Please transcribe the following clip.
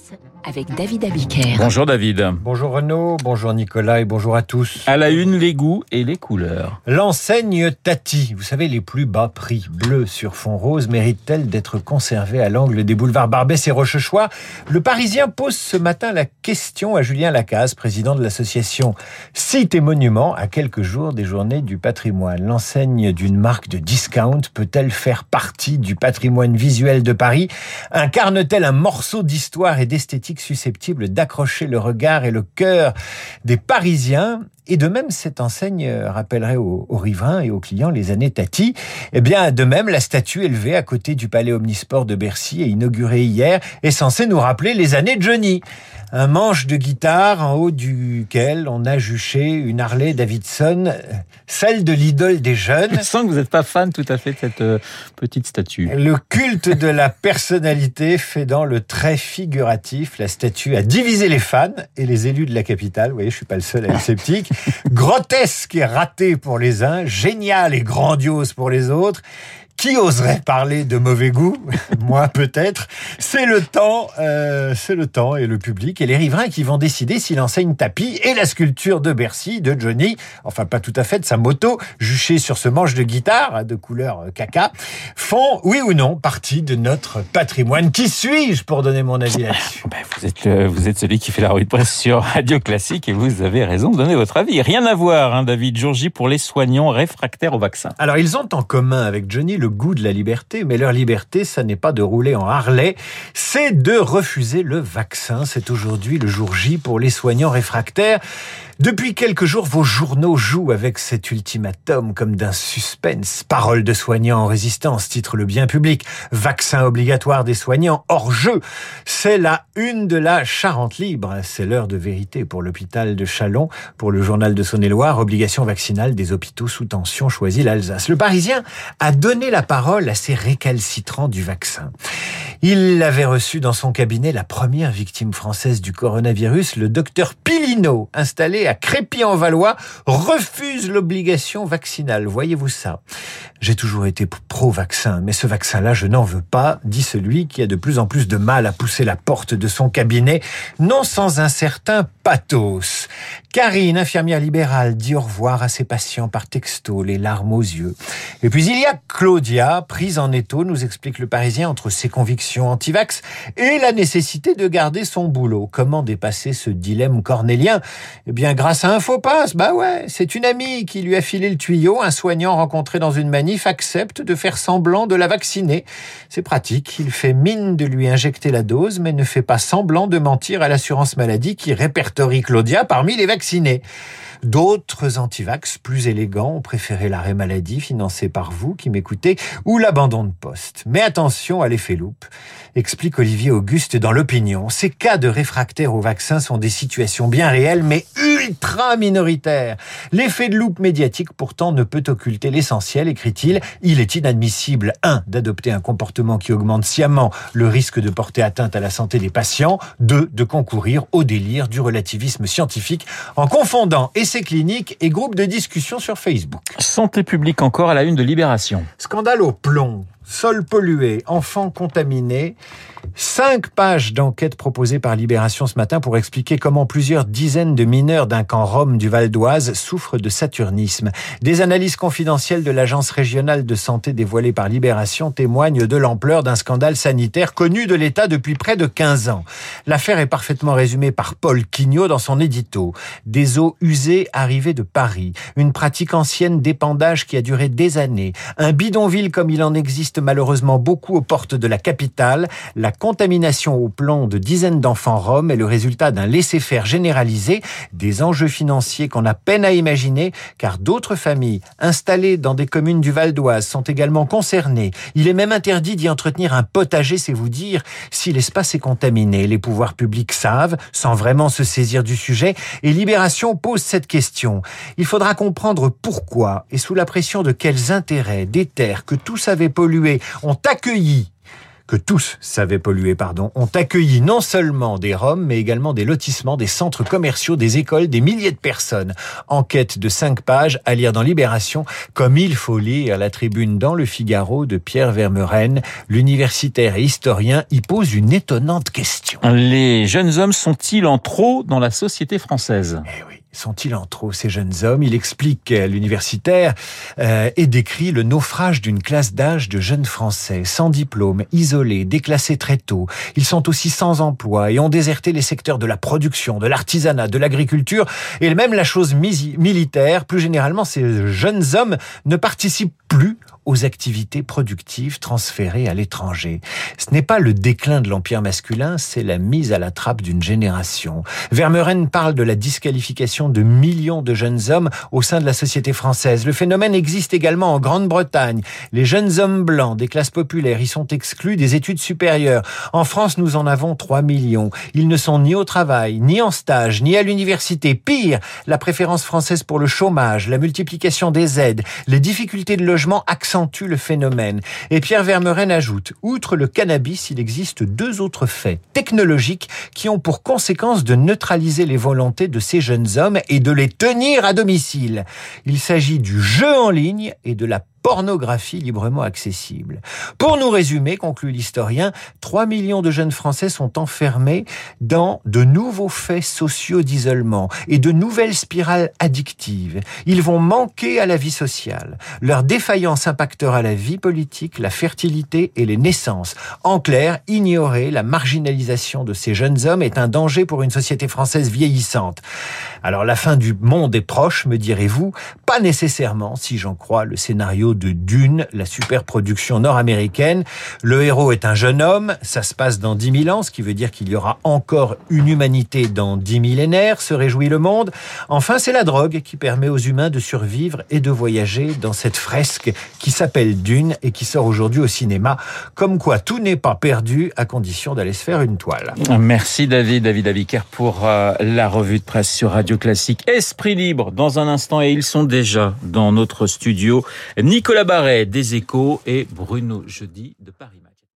Express avec David Abiker. Bonjour David. Bonjour Renaud, bonjour Nicolas et bonjour à tous. À la une, les goûts et les couleurs. L'enseigne Tati, vous savez, les plus bas prix bleus sur fond rose, mérite-t-elle d'être conservée à l'angle des boulevards Barbès et Rochechouart? Le Parisien pose ce matin la question à Julien Lacaze, président de l'association Sites et Monuments, à quelques jours des journées du patrimoine. L'enseigne d'une marque de discount peut-elle faire partie du patrimoine visuel de Paris? Incarne-t-elle un morceau d'histoire et d'esthétique susceptible d'accrocher le regard et le cœur des Parisiens et de même, cette enseigne rappellerait aux, aux, riverains et aux clients les années Tati. Eh bien, de même, la statue élevée à côté du palais Omnisport de Bercy et inaugurée hier est censée nous rappeler les années de Johnny. Un manche de guitare en haut duquel on a juché une Harley Davidson, celle de l'idole des jeunes. Je sens que vous n'êtes pas fan tout à fait de cette euh, petite statue. Le culte de la personnalité fait dans le trait figuratif. La statue a divisé les fans et les élus de la capitale. Vous voyez, je suis pas le seul à être sceptique. Grotesque et raté pour les uns, génial et grandiose pour les autres. Qui oserait parler de mauvais goût Moi peut-être. C'est le temps, euh, c'est le temps et le public et les riverains qui vont décider si l'enseigne tapis et la sculpture de Bercy de Johnny, enfin pas tout à fait de sa moto, juchée sur ce manche de guitare de couleur caca, font oui ou non partie de notre patrimoine. Qui suis-je pour donner mon avis là-dessus ben, vous, êtes, euh, vous êtes celui qui fait la revue de presse sur Radio Classique et vous avez raison de donner votre avis. Rien à voir, hein, David Jourgi, pour les soignants réfractaires au vaccin. Alors ils ont en commun avec Johnny le goût de la liberté, mais leur liberté, ça n'est pas de rouler en Harley, c'est de refuser le vaccin. C'est aujourd'hui le jour J pour les soignants réfractaires. Depuis quelques jours, vos journaux jouent avec cet ultimatum comme d'un suspense. Parole de soignants en résistance, titre le bien public. Vaccin obligatoire des soignants hors jeu. C'est la une de la Charente libre. C'est l'heure de vérité pour l'hôpital de Chalon, pour le journal de Saône-et-Loire. Obligation vaccinale des hôpitaux sous tension, choisit l'Alsace. Le Parisien a donné la parole à ces récalcitrants du vaccin. Il avait reçu dans son cabinet la première victime française du coronavirus, le docteur Installé à Crépy-en-Valois, refuse l'obligation vaccinale. Voyez-vous ça? J'ai toujours été pro-vaccin, mais ce vaccin-là, je n'en veux pas, dit celui qui a de plus en plus de mal à pousser la porte de son cabinet, non sans un certain pathos. Karine, infirmière libérale, dit au revoir à ses patients par texto, les larmes aux yeux. Et puis il y a Claudia, prise en étau, nous explique le Parisien, entre ses convictions anti-vax et la nécessité de garder son boulot. Comment dépasser ce dilemme cornélien? Eh bien, grâce à un faux passe. Bah ouais, c'est une amie qui lui a filé le tuyau. Un soignant rencontré dans une manif accepte de faire semblant de la vacciner. C'est pratique. Il fait mine de lui injecter la dose, mais ne fait pas semblant de mentir à l'assurance maladie qui répertorie Claudia parmi les vaccinés. D'autres antivax plus élégants ont préféré l'arrêt maladie financé par vous qui m'écoutez ou l'abandon de poste. Mais attention à l'effet loupe, explique Olivier Auguste dans l'opinion. Ces cas de réfractaires au vaccin sont des situations bien réelles mais ultra minoritaires. L'effet de loupe médiatique pourtant ne peut occulter l'essentiel, écrit-il. Il est inadmissible, un, d'adopter un comportement qui augmente sciemment le risque de porter atteinte à la santé des patients, deux, de concourir au délire du relativisme scientifique en confondant essais cliniques et groupes de discussion sur Facebook. Santé publique encore à la une de Libération. Scandale au plomb. Sol pollué, enfants contaminés. Cinq pages d'enquête proposées par Libération ce matin pour expliquer comment plusieurs dizaines de mineurs d'un camp Rome du Val d'Oise souffrent de saturnisme. Des analyses confidentielles de l'Agence régionale de santé dévoilées par Libération témoignent de l'ampleur d'un scandale sanitaire connu de l'État depuis près de 15 ans. L'affaire est parfaitement résumée par Paul Quignot dans son édito. Des eaux usées arrivées de Paris, une pratique ancienne d'épandage qui a duré des années, un bidonville comme il en existe malheureusement beaucoup aux portes de la capitale, la contamination au plomb de dizaines d'enfants roms est le résultat d'un laisser-faire généralisé, des enjeux financiers qu'on a peine à imaginer, car d'autres familles installées dans des communes du Val d'Oise sont également concernées. Il est même interdit d'y entretenir un potager, c'est vous dire, si l'espace est contaminé. Les pouvoirs publics savent, sans vraiment se saisir du sujet, et Libération pose cette question. Il faudra comprendre pourquoi et sous la pression de quels intérêts des terres que tous avaient polluées ont accueilli que tous savaient polluer, pardon, ont accueilli non seulement des Roms, mais également des lotissements, des centres commerciaux, des écoles, des milliers de personnes. Enquête de cinq pages à lire dans Libération, comme il faut lire la tribune dans le Figaro de Pierre Vermeuren. L'universitaire et historien y pose une étonnante question. Les jeunes hommes sont-ils en trop dans la société française? Eh oui. Sont-ils en trop ces jeunes hommes? Il explique l'universitaire euh, et décrit le naufrage d'une classe d'âge de jeunes Français sans diplôme, isolés, déclassés très tôt. Ils sont aussi sans emploi et ont déserté les secteurs de la production, de l'artisanat, de l'agriculture et même la chose militaire. Plus généralement, ces jeunes hommes ne participent plus aux activités productives transférées à l'étranger. Ce n'est pas le déclin de l'empire masculin, c'est la mise à la trappe d'une génération. Vermeuren parle de la disqualification de millions de jeunes hommes au sein de la société française. Le phénomène existe également en Grande-Bretagne. Les jeunes hommes blancs des classes populaires y sont exclus des études supérieures. En France, nous en avons 3 millions. Ils ne sont ni au travail, ni en stage, ni à l'université. Pire, la préférence française pour le chômage, la multiplication des aides, les difficultés de logement accentue le phénomène. Et Pierre Vermeuren ajoute, outre le cannabis, il existe deux autres faits technologiques qui ont pour conséquence de neutraliser les volontés de ces jeunes hommes et de les tenir à domicile. Il s'agit du jeu en ligne et de la pornographie librement accessible. Pour nous résumer, conclut l'historien, 3 millions de jeunes Français sont enfermés dans de nouveaux faits sociaux d'isolement et de nouvelles spirales addictives. Ils vont manquer à la vie sociale. Leur défaillance impactera la vie politique, la fertilité et les naissances. En clair, ignorer la marginalisation de ces jeunes hommes est un danger pour une société française vieillissante. Alors la fin du monde est proche, me direz-vous? Pas nécessairement, si j'en crois le scénario de Dune, la superproduction nord-américaine. Le héros est un jeune homme, ça se passe dans 10 000 ans, ce qui veut dire qu'il y aura encore une humanité dans 10 millénaires, se réjouit le monde. Enfin, c'est la drogue qui permet aux humains de survivre et de voyager dans cette fresque qui s'appelle Dune et qui sort aujourd'hui au cinéma. Comme quoi, tout n'est pas perdu à condition d'aller se faire une toile. Merci David, David Abiker pour euh, la revue de presse sur Radio Classique. Esprit libre dans un instant et ils sont déjà dans notre studio. Nicolas Barret des Échos et Bruno Jeudi de Paris.